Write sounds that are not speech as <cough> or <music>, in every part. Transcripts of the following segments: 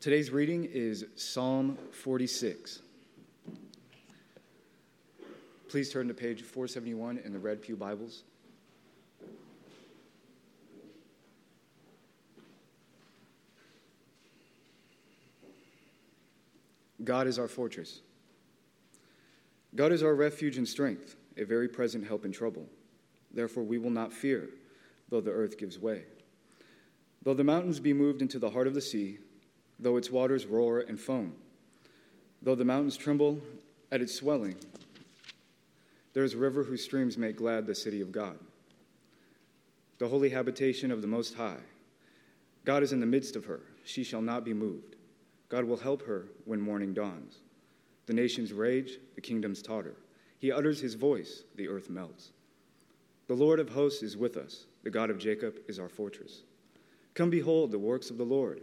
Today's reading is Psalm 46. Please turn to page 471 in the Red Pew Bibles. God is our fortress. God is our refuge and strength, a very present help in trouble. Therefore, we will not fear, though the earth gives way. Though the mountains be moved into the heart of the sea, though its waters roar and foam, though the mountains tremble at its swelling, there is a river whose streams make glad the city of God, the holy habitation of the Most High. God is in the midst of her, she shall not be moved. God will help her when morning dawns. The nations rage, the kingdoms totter. He utters his voice, the earth melts. The Lord of hosts is with us, the God of Jacob is our fortress. Come behold the works of the Lord,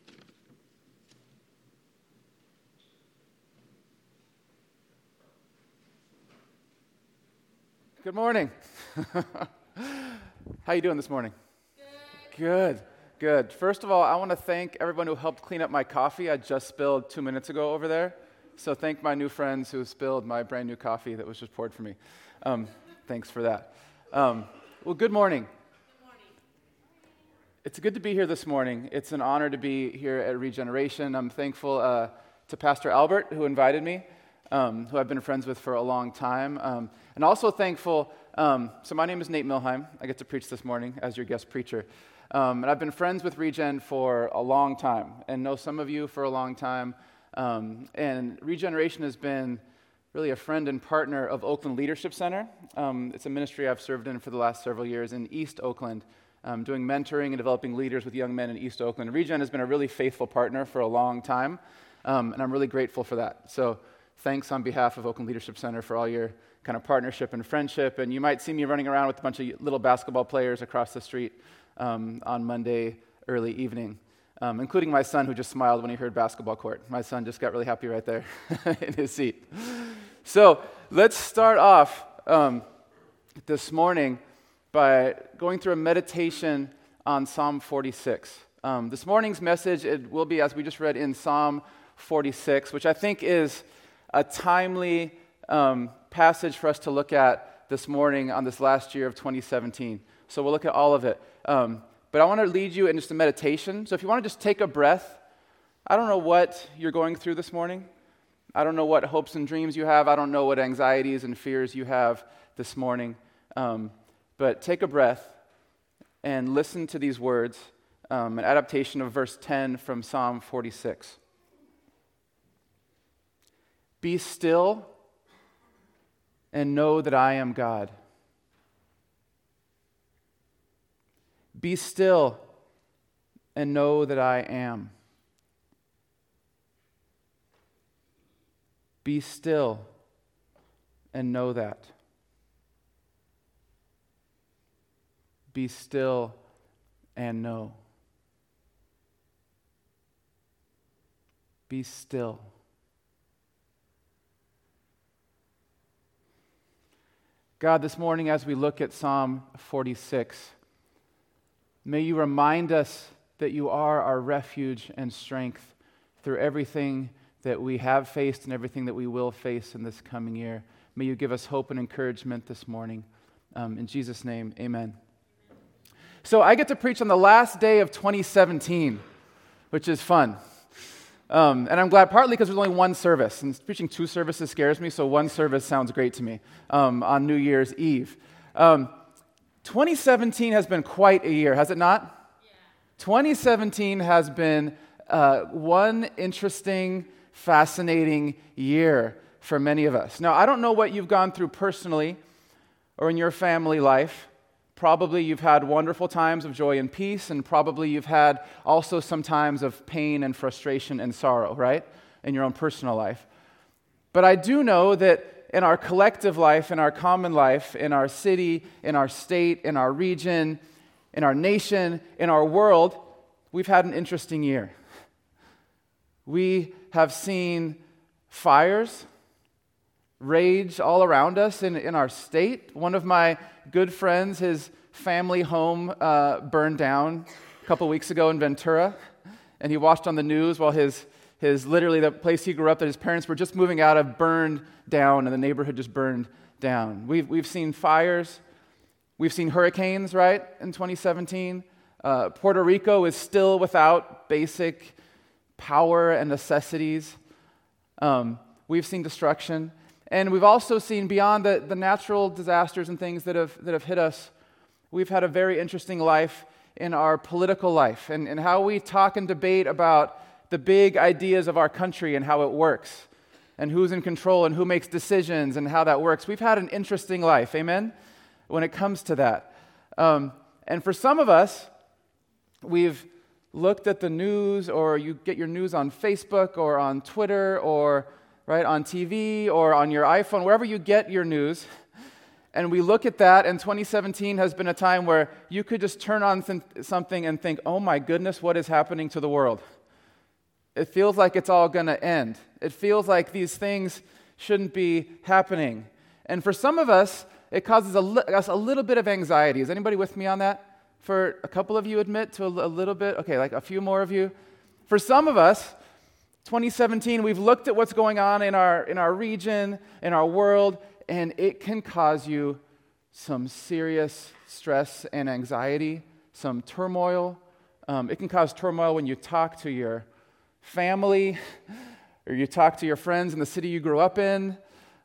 Good morning. <laughs> How you doing this morning? Good. Good. Good. First of all, I want to thank everyone who helped clean up my coffee I just spilled 2 minutes ago over there. So thank my new friends who spilled my brand new coffee that was just poured for me. Um, thanks for that. Um, well, good morning. good morning. It's good to be here this morning. It's an honor to be here at Regeneration. I'm thankful uh, to Pastor Albert, who invited me, um, who I've been friends with for a long time. Um, and also thankful, um, so my name is Nate Milheim. I get to preach this morning as your guest preacher. Um, and I've been friends with Regen for a long time and know some of you for a long time. Um, and Regeneration has been really a friend and partner of Oakland Leadership Center. Um, it's a ministry I've served in for the last several years in East Oakland, um, doing mentoring and developing leaders with young men in East Oakland. Regen has been a really faithful partner for a long time, um, and I'm really grateful for that. So thanks on behalf of Oakland Leadership Center for all your kind of partnership and friendship. And you might see me running around with a bunch of little basketball players across the street um, on Monday early evening. Um, including my son, who just smiled when he heard basketball court. My son just got really happy right there <laughs> in his seat. So let's start off um, this morning by going through a meditation on Psalm 46. Um, this morning's message it will be, as we just read in Psalm 46, which I think is a timely um, passage for us to look at this morning on this last year of 2017. So we'll look at all of it. Um, but I want to lead you in just a meditation. So if you want to just take a breath, I don't know what you're going through this morning. I don't know what hopes and dreams you have. I don't know what anxieties and fears you have this morning. Um, but take a breath and listen to these words um, an adaptation of verse 10 from Psalm 46. Be still and know that I am God. Be still and know that I am. Be still and know that. Be still and know. Be still. God, this morning as we look at Psalm 46, may you remind us that you are our refuge and strength through everything that we have faced and everything that we will face in this coming year. May you give us hope and encouragement this morning. Um, in Jesus' name, amen. So I get to preach on the last day of 2017, which is fun. Um, and I'm glad partly because there's only one service. And preaching two services scares me, so one service sounds great to me um, on New Year's Eve. Um, 2017 has been quite a year, has it not? Yeah. 2017 has been uh, one interesting fascinating year for many of us. Now, I don't know what you've gone through personally or in your family life. Probably you've had wonderful times of joy and peace, and probably you've had also some times of pain and frustration and sorrow, right? In your own personal life. But I do know that in our collective life, in our common life, in our city, in our state, in our region, in our nation, in our world, we've had an interesting year. We have seen fires rage all around us in, in our state. One of my good friends, his family home uh, burned down a couple weeks ago in Ventura, and he watched on the news while his, his literally the place he grew up that his parents were just moving out of burned down, and the neighborhood just burned down. We've, we've seen fires, we've seen hurricanes, right, in 2017. Uh, Puerto Rico is still without basic power and necessities. Um, we've seen destruction. And we've also seen beyond the, the natural disasters and things that have, that have hit us, we've had a very interesting life in our political life and, and how we talk and debate about the big ideas of our country and how it works and who's in control and who makes decisions and how that works. We've had an interesting life, amen, when it comes to that. Um, and for some of us, we've looked at the news, or you get your news on Facebook or on Twitter or right on TV or on your iPhone, wherever you get your news. And we look at that, and 2017 has been a time where you could just turn on th- something and think, oh my goodness, what is happening to the world? It feels like it's all going to end. It feels like these things shouldn't be happening. And for some of us, it causes a li- us a little bit of anxiety. Is anybody with me on that? For a couple of you, admit to a, l- a little bit? Okay, like a few more of you. For some of us, 2017, we've looked at what's going on in our, in our region, in our world, and it can cause you some serious stress and anxiety, some turmoil. Um, it can cause turmoil when you talk to your family <laughs> or you talk to your friends in the city you grew up in,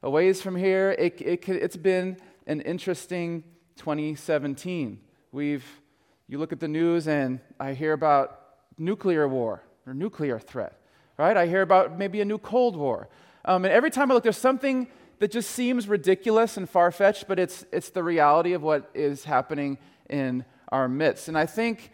a ways from here. It, it, it's been an interesting 2017. We've, you look at the news and I hear about nuclear war or nuclear threat, right? I hear about maybe a new Cold War. Um, and every time I look, there's something that just seems ridiculous and far fetched, but it's, it's the reality of what is happening in our midst. And I think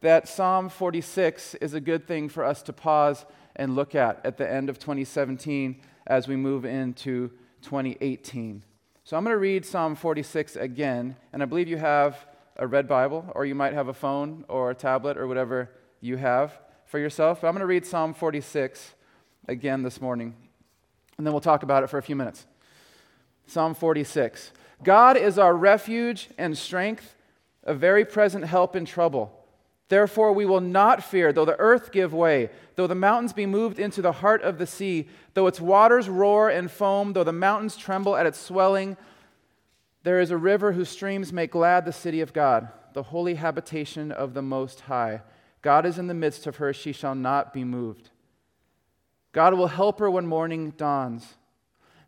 that Psalm 46 is a good thing for us to pause and look at at the end of 2017 as we move into 2018. So I'm going to read Psalm 46 again, and I believe you have a red Bible, or you might have a phone or a tablet or whatever you have for yourself. I'm going to read Psalm 46 again this morning, and then we'll talk about it for a few minutes. Psalm 46 God is our refuge and strength, a very present help in trouble. Therefore, we will not fear, though the earth give way, though the mountains be moved into the heart of the sea, though its waters roar and foam, though the mountains tremble at its swelling. There is a river whose streams make glad the city of God, the holy habitation of the Most High. God is in the midst of her, she shall not be moved. God will help her when morning dawns.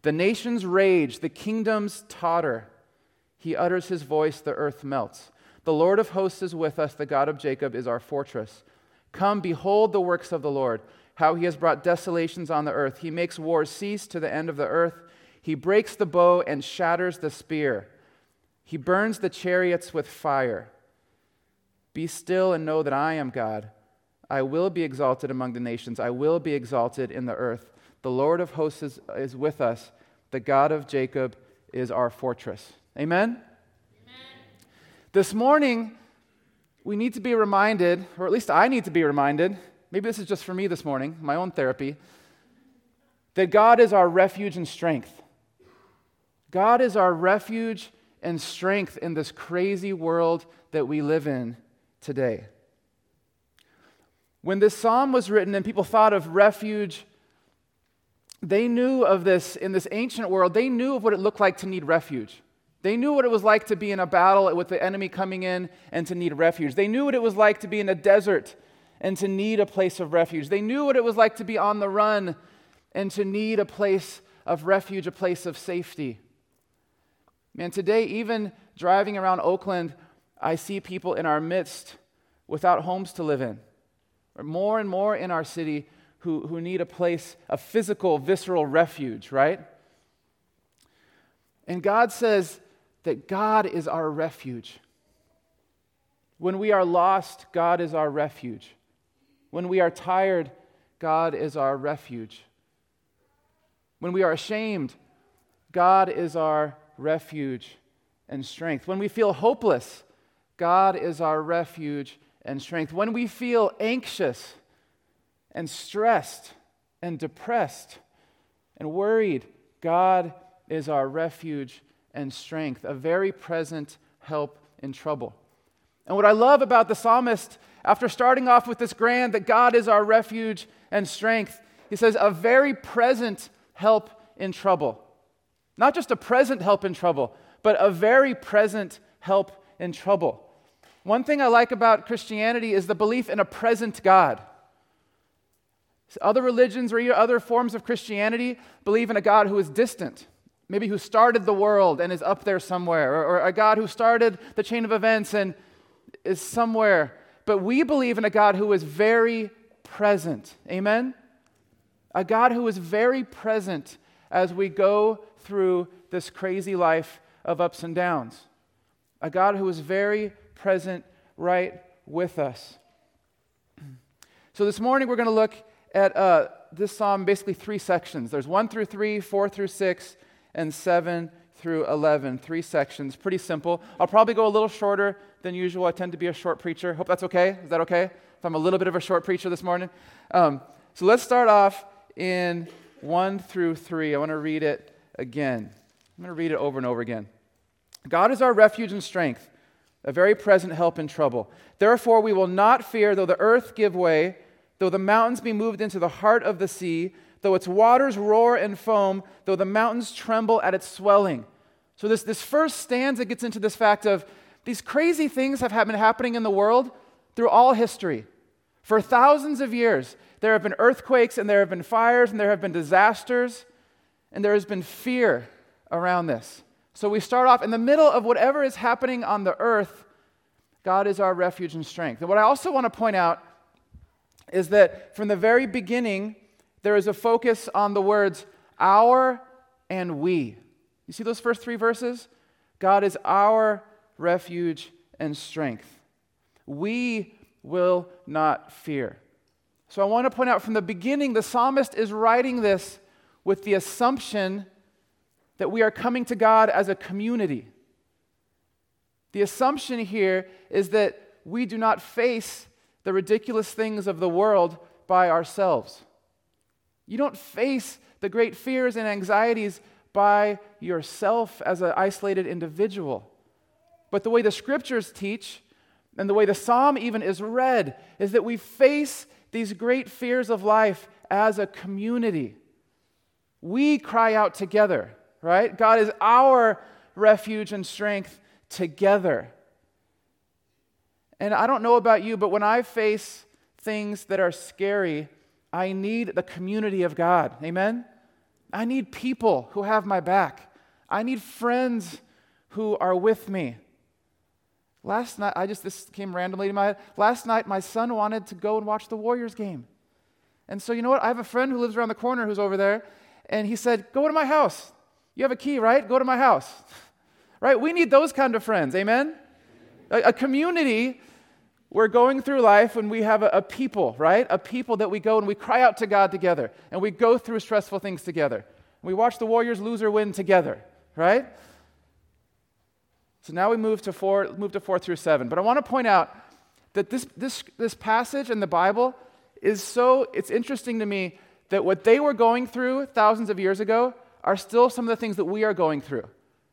The nations rage, the kingdoms totter. He utters his voice, the earth melts. The Lord of hosts is with us, the God of Jacob is our fortress. Come, behold the works of the Lord, how he has brought desolations on the earth. He makes wars cease to the end of the earth. He breaks the bow and shatters the spear. He burns the chariots with fire. Be still and know that I am God. I will be exalted among the nations. I will be exalted in the earth. The Lord of hosts is, is with us. The God of Jacob is our fortress. Amen? Amen? This morning, we need to be reminded, or at least I need to be reminded, maybe this is just for me this morning, my own therapy, that God is our refuge and strength. God is our refuge and strength in this crazy world that we live in today. When this psalm was written and people thought of refuge, they knew of this in this ancient world, they knew of what it looked like to need refuge. They knew what it was like to be in a battle with the enemy coming in and to need refuge. They knew what it was like to be in a desert and to need a place of refuge. They knew what it was like to be on the run and to need a place of refuge, a place of safety. Man, today, even driving around Oakland, I see people in our midst without homes to live in. Or more and more in our city who, who need a place, a physical, visceral refuge, right? And God says that God is our refuge. When we are lost, God is our refuge. When we are tired, God is our refuge. When we are ashamed, God is our refuge and strength. When we feel hopeless, God is our refuge and strength. When we feel anxious and stressed and depressed and worried, God is our refuge and strength, a very present help in trouble. And what I love about the psalmist, after starting off with this grand that God is our refuge and strength, he says, a very present help in trouble. Not just a present help in trouble, but a very present help in trouble. One thing I like about Christianity is the belief in a present God. Other religions or other forms of Christianity believe in a God who is distant, maybe who started the world and is up there somewhere, or, a God who started the chain of events and is somewhere. But we believe in a God who is very present. Amen? A God who is very present as we go through this crazy life of ups and downs. A God who is very present right with us. <clears throat> So this morning we're going to look at uh, this psalm basically three sections. There's one through three, four through six, and seven through 11. Three sections, pretty simple. I'll probably go a little shorter than usual. I tend to be a short preacher. Hope that's okay. Is that okay? If I'm a little bit of a short preacher this morning? Um, so let's start off in 1 through 3. I want to read it again. I'm going to read it over and over again. God is our refuge and strength, a very present help in trouble. Therefore, we will not fear though the earth give way, though the mountains be moved into the heart of the sea, though its waters roar and foam, though the mountains tremble at its swelling. So, this, this first stanza gets into this fact of these crazy things have been happening in the world through all history. For thousands of years, there have been earthquakes and there have been fires and there have been disasters and there has been fear around this. So we start off in the middle of whatever is happening on the earth, God is our refuge and strength. And what I also want to point out is that from the very beginning, there is a focus on the words our and we. You see those first three verses? God is our refuge and strength. We will not fear. So I want to point out from the beginning, the psalmist is writing this with the assumption that we are coming to God as a community. The assumption here is that we do not face the ridiculous things of the world by ourselves. You don't face the great fears and anxieties by yourself as an isolated individual. But the way the scriptures teach, and the way the psalm even is read, is that we face these great fears of life as a community. We cry out together, right? God is our refuge and strength together. And I don't know about you, but when I face things that are scary, I need the community of God. Amen? I need people who have my back. I need friends who are with me. Last night, I just, this came randomly to my head. Last night, my son wanted to go and watch the Warriors game. And so, you know what? I have a friend who lives around the corner who's over there, and he said, Go to my house. You have a key, right? Go to my house. <laughs> right? We need those kind of friends. Amen? A, a community we're going through life and we have a, a, people, right? A people that we go and we cry out to God together and we go through stressful things together. We watch the Warriors lose or win together, right? So now we move to four, move to four through seven. But I want to point out that this, this, this passage in the Bible is so, it's interesting to me that what they were going through thousands of years ago are still some of the things that we are going through.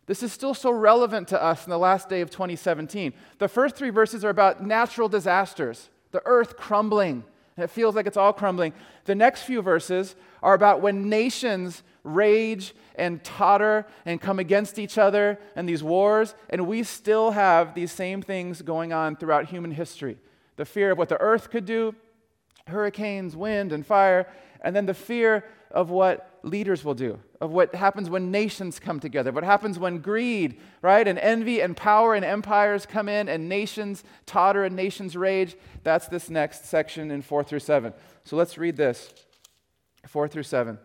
This is still so relevant to us in the last day of 2017. The first three verses are about natural disasters, the earth crumbling, and it feels like it's all crumbling. The next few verses are about when nations rage and totter and come against each other and these wars, and we still have these same things going on throughout human history. The fear of what the earth could do, hurricanes, wind, and fire, and then the fear of what leaders will do, of what happens when nations come together, what happens when greed, right, and envy and power and empires come in and nations totter and nations rage. That's this next section in 4 through 7. So let's read this 4 through 7.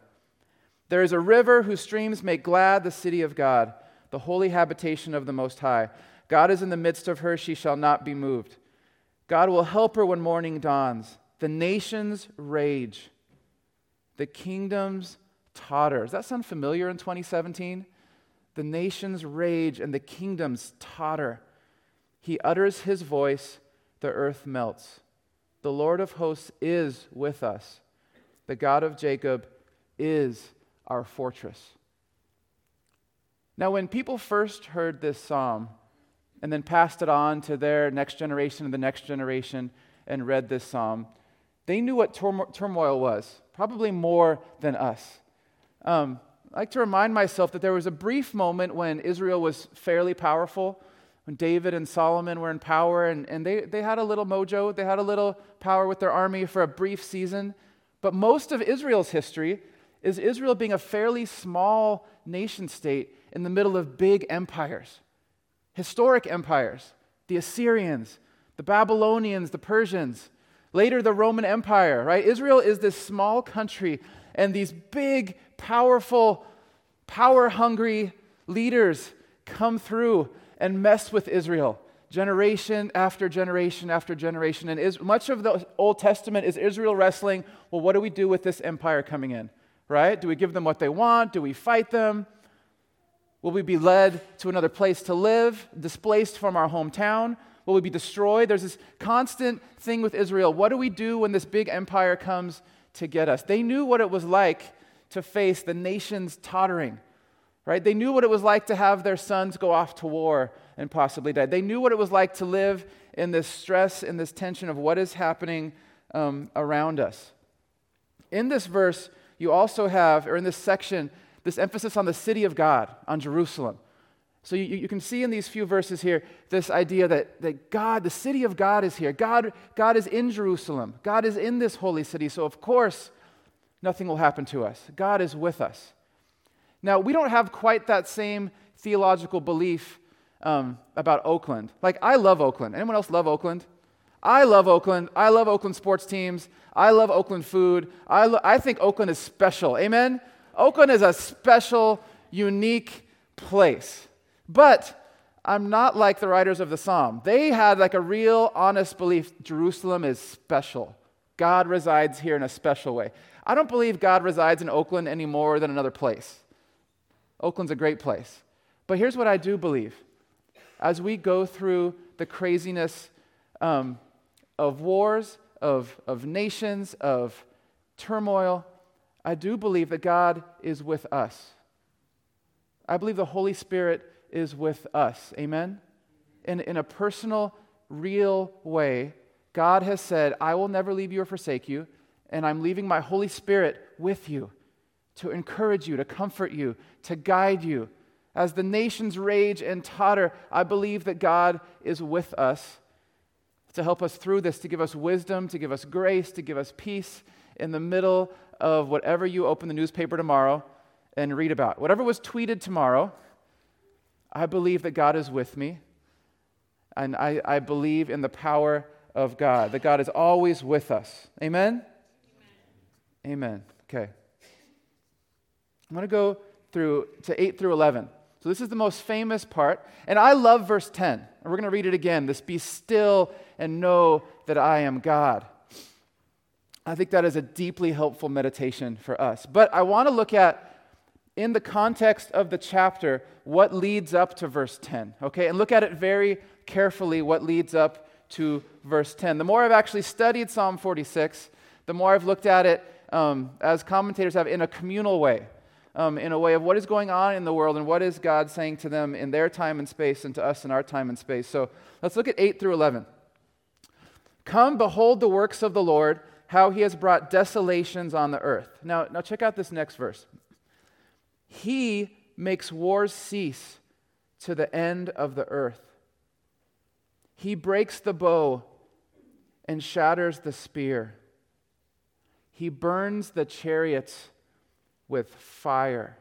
There is a river whose streams make glad the city of God, the holy habitation of the Most High. God is in the midst of her, she shall not be moved. God will help her when morning dawns. The nations rage, the kingdoms totter. Does that sound familiar in 2017? The nations rage and the kingdoms totter. He utters his voice, the earth melts. The Lord of hosts is with us. The God of Jacob is our fortress. Now, when people first heard this psalm and then passed it on to their next generation and the next generation and read this psalm, they knew what turmoil was, probably more than us. Um, I like to remind myself that there was a brief moment when Israel was fairly powerful, when David and Solomon were in power, and, and they, they had a little mojo, they had a little power with their army for a brief season. But most of Israel's history is Israel being a fairly small nation state in the middle of big empires, historic empires, the Assyrians, the Babylonians, the Persians, later the Roman Empire, right? Israel is this small country, and these big, powerful, power hungry leaders come through and mess with Israel generation after generation after generation. And is, much of the Old Testament is Israel wrestling well, what do we do with this empire coming in? Right? Do we give them what they want? Do we fight them? Will we be led to another place to live, displaced from our hometown? Will we be destroyed? There's this constant thing with Israel. What do we do when this big empire comes to get us? They knew what it was like to face the nations tottering, right? They knew what it was like to have their sons go off to war and possibly die. They knew what it was like to live in this stress, in this tension of what is happening um, around us. In this verse, you also have, or in this section, this emphasis on the city of God, on Jerusalem. So you, you can see in these few verses here this idea that, that God, the city of God is here. God, God is in Jerusalem. God is in this holy city. So, of course, nothing will happen to us. God is with us. Now, we don't have quite that same theological belief um, about Oakland. Like, I love Oakland. Anyone else love Oakland? I love Oakland. I love Oakland sports teams. I love Oakland food. I, lo- I think Oakland is special. Amen? Oakland is a special, unique place. But I'm not like the writers of the psalm. They had like a real honest belief Jerusalem is special. God resides here in a special way. I don't believe God resides in Oakland any more than another place. Oakland's a great place. But here's what I do believe. As we go through the craziness um, of wars, of, of nations, of turmoil, I do believe that God is with us. I believe the Holy Spirit is with us. Amen? In, in a personal, real way, God has said, I will never leave you or forsake you, and I'm leaving my Holy Spirit with you to encourage you, to comfort you, to guide you. As the nations rage and totter, I believe that God is with us to help us through this, to give us wisdom, to give us grace, to give us peace in the middle of whatever you open the newspaper tomorrow and read about. Whatever was tweeted tomorrow, I believe that God is with me. And I, I believe in the power of God, that God is always with us. Amen? Amen. Amen. Okay. I'm going to go through to 8 through 11. So this is the most famous part. And I love verse 10. And we're going to read it again. This be still and know that I am God. I think that is a deeply helpful meditation for us. But I want to look at, in the context of the chapter, what leads up to verse 10, okay? And look at it very carefully, what leads up to verse 10. The more I've actually studied Psalm 46, the more I've looked at it um, as commentators have in a communal way, um, in a way of what is going on in the world and what is God saying to them in their time and space and to us in our time and space. So let's look at 8 through 11. Come, behold the works of the Lord how he has brought desolations on the earth. Now, now check out this next verse. He makes wars cease to the end of the earth. He breaks the bow and shatters the spear. He burns the chariots with fire.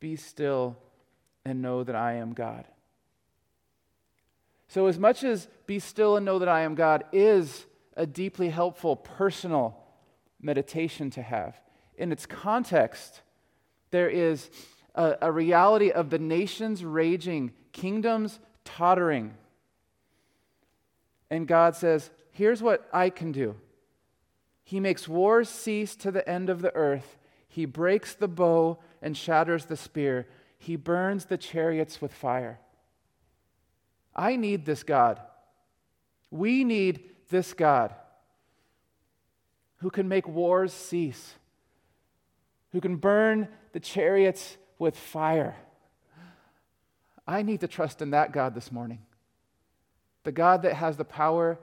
Be still and know that I am God. So, as much as be still and know that I am God is a deeply helpful personal meditation to have. In its context, there is a, a reality of the nations raging, kingdoms tottering. And God says, Here's what I can do. He makes wars cease to the end of the earth. He breaks the bow and shatters the spear. He burns the chariots with fire. I need this God. We need this God who can make wars cease, who can burn the chariots with fire. I need to trust in that God this morning. The God that has the power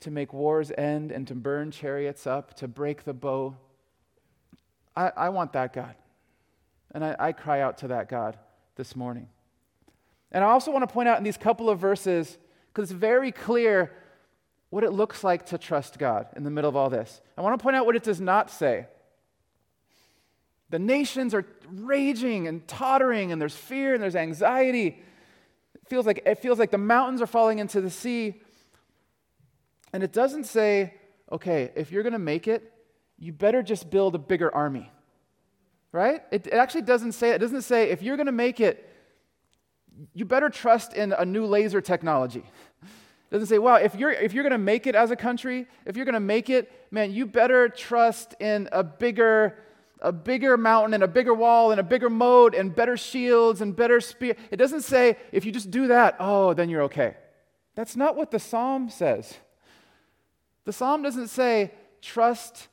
to make wars end and to burn chariots up, to break the bow. I, I want that God. And I, I cry out to that God this morning. And I also want to point out in these couple of verses, because it's very clear what it looks like to trust God in the middle of all this. I want to point out what it does not say. The nations are raging and tottering, and there's fear and there's anxiety. It feels like, it feels like the mountains are falling into the sea. And it doesn't say, okay, if you're going to make it, you better just build a bigger army. Right? It, it actually doesn't say, it doesn't say, if you're going to make it, you better trust in a new laser technology. <laughs> It doesn't say, wow, if you're, if you're going to make it as a country, if you're going to make it, man, you better trust in a bigger, a bigger mountain and a bigger wall and a bigger moat and better shields and better spear. It doesn't say, if you just do that, oh, then you're okay. That's not what the psalm says. The psalm doesn't say, trust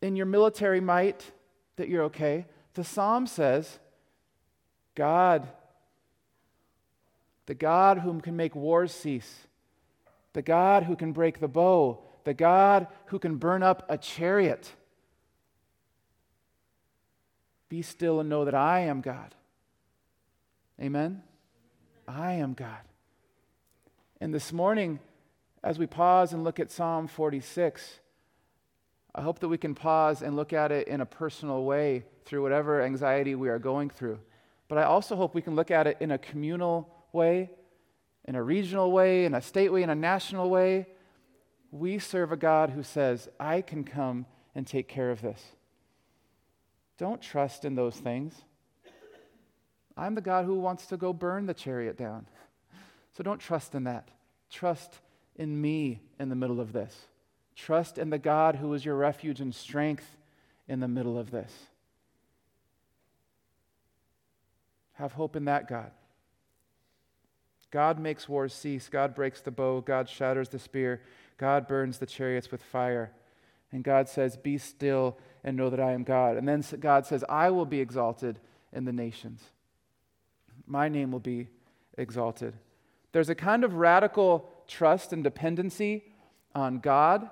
in your military might that you're okay. The psalm says, God, the God whom can make wars cease, the God who can break the bow, the God who can burn up a chariot. Be still and know that I am God. Amen? I am God. And this morning, as we pause and look at Psalm 46, I hope that we can pause and look at it in a personal way through whatever anxiety we are going through. But I also hope we can look at it in a communal way, in a regional way, in a state way, in a national way. We serve a God who says, I can come and take care of this. Don't trust in those things. I'm the God who wants to go burn the chariot down. So don't trust in that. Trust in me in the middle of this. Trust in the God who is your refuge and strength in the middle of this. Have hope in that God. God makes wars cease. God breaks the bow. God shatters the spear. God burns the chariots with fire. And God says, Be still and know that I am God. And then God says, I will be exalted in the nations. My name will be exalted. There's a kind of radical trust and dependency on God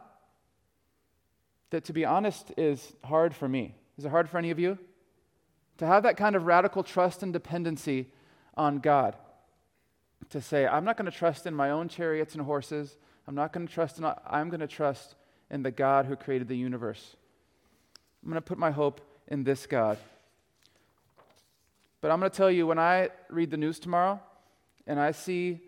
that, to be honest, is hard for me. Is it hard for any of you? To have that kind of radical trust and dependency on God. To say, I'm not going to trust in my own chariots and horses. I'm not going to trust in, I'm going to trust in the God who created the universe. I'm going to put my hope in this God. But I'm going to tell you, when I read the news tomorrow and I see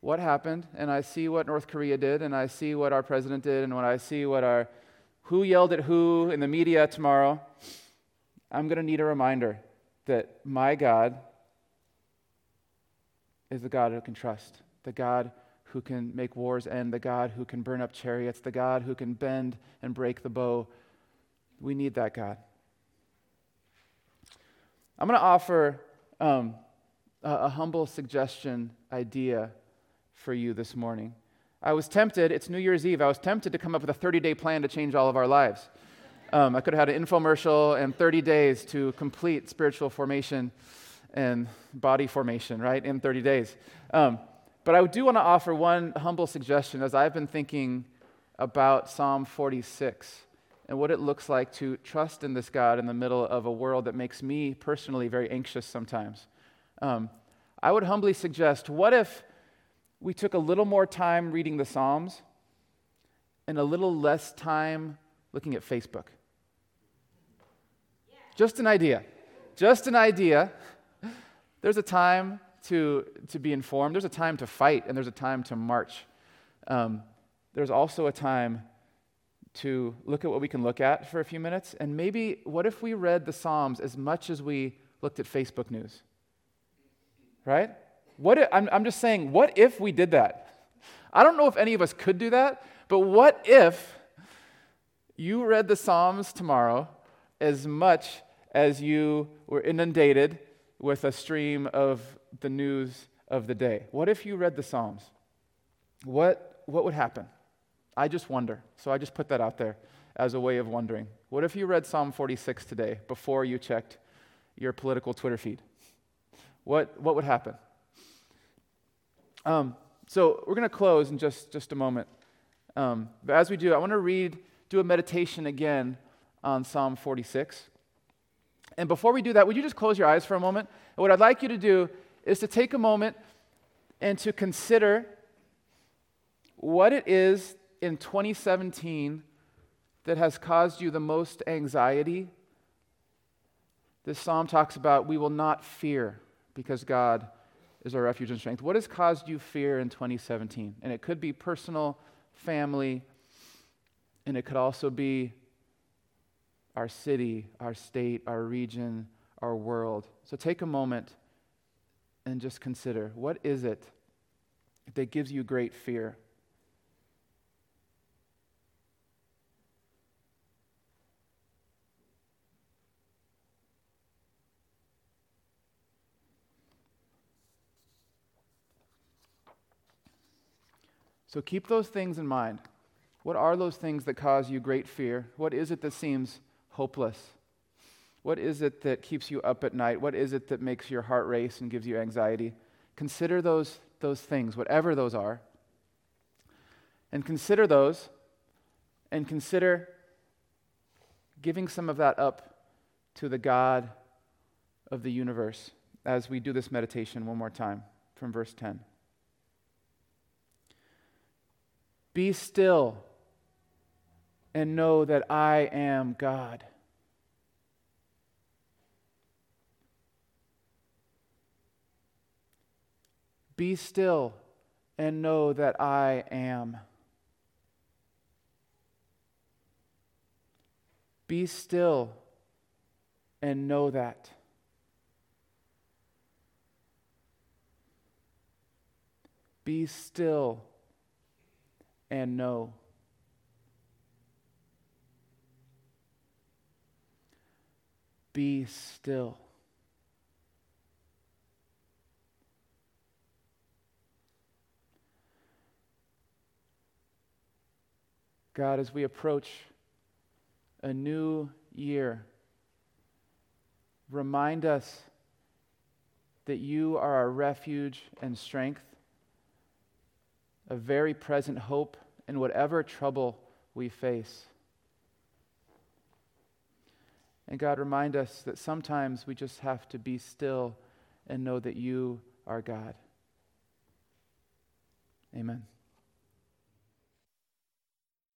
what happened, and I see what North Korea did, and I see what our president did, and when I see what our who yelled at who in the media tomorrow, I'm going to need a reminder that my God is the God who can trust, the God who can make wars end, the God who can burn up chariots, the God who can bend and break the bow. We need that God. I'm going to offer um, a, a humble suggestion idea for you this morning. I was tempted, it's New Year's Eve, I was tempted to come up with a 30 day plan to change all of our lives. Um, I could have had an infomercial and 30 days to complete spiritual formation and body formation, right, in 30 days. Um, but I do want to offer one humble suggestion as I've been thinking about Psalm 46 and what it looks like to trust in this God in the middle of a world that makes me personally very anxious sometimes. Um, I would humbly suggest what if we took a little more time reading the Psalms and a little less time looking at Facebook. Just an idea. Just an idea. There's a time to, to be informed, there's a time to fight, and there's a time to march. Um, there's also a time to look at what we can look at for a few minutes. And maybe, what if we read the Psalms as much as we looked at Facebook news? Right? What if, I'm, I'm just saying, what if we did that? I don't know if any of us could do that, but what if you read the Psalms tomorrow as much as you were inundated with a stream of the news of the day? What if you read the Psalms? What, what would happen? I just wonder. So I just put that out there as a way of wondering. What if you read Psalm 46 today before you checked your political Twitter feed? What, what would happen? Um, so we're going to close in just, just a moment. Um, but as we do, I want to read, do a meditation again on Psalm 46. And before we do that, would you just close your eyes for a moment? And what I'd like you to do is to take a moment and to consider what it is in 2017 that has caused you the most anxiety. This psalm talks about we will not fear because God is our refuge and strength. What has caused you fear in 2017? And it could be personal, family, and it could also be our city, our state, our region, our world. So take a moment and just consider what is it that gives you great fear? So keep those things in mind. What are those things that cause you great fear? What is it that seems hopeless? What is it that keeps you up at night? What is it that makes your heart race and gives you anxiety? Consider those, those things, whatever those are. And consider those and consider giving some of that up to the God of the universe as we do this meditation one more time from verse 10. Be still and know that I am God. Be still and know that I am. Be still and know that. Be still and know. Be still. God, as we approach a new year, remind us that you are our refuge and strength, a very present hope in whatever trouble we face. And God, remind us that sometimes we just have to be still and know that you are God. Amen.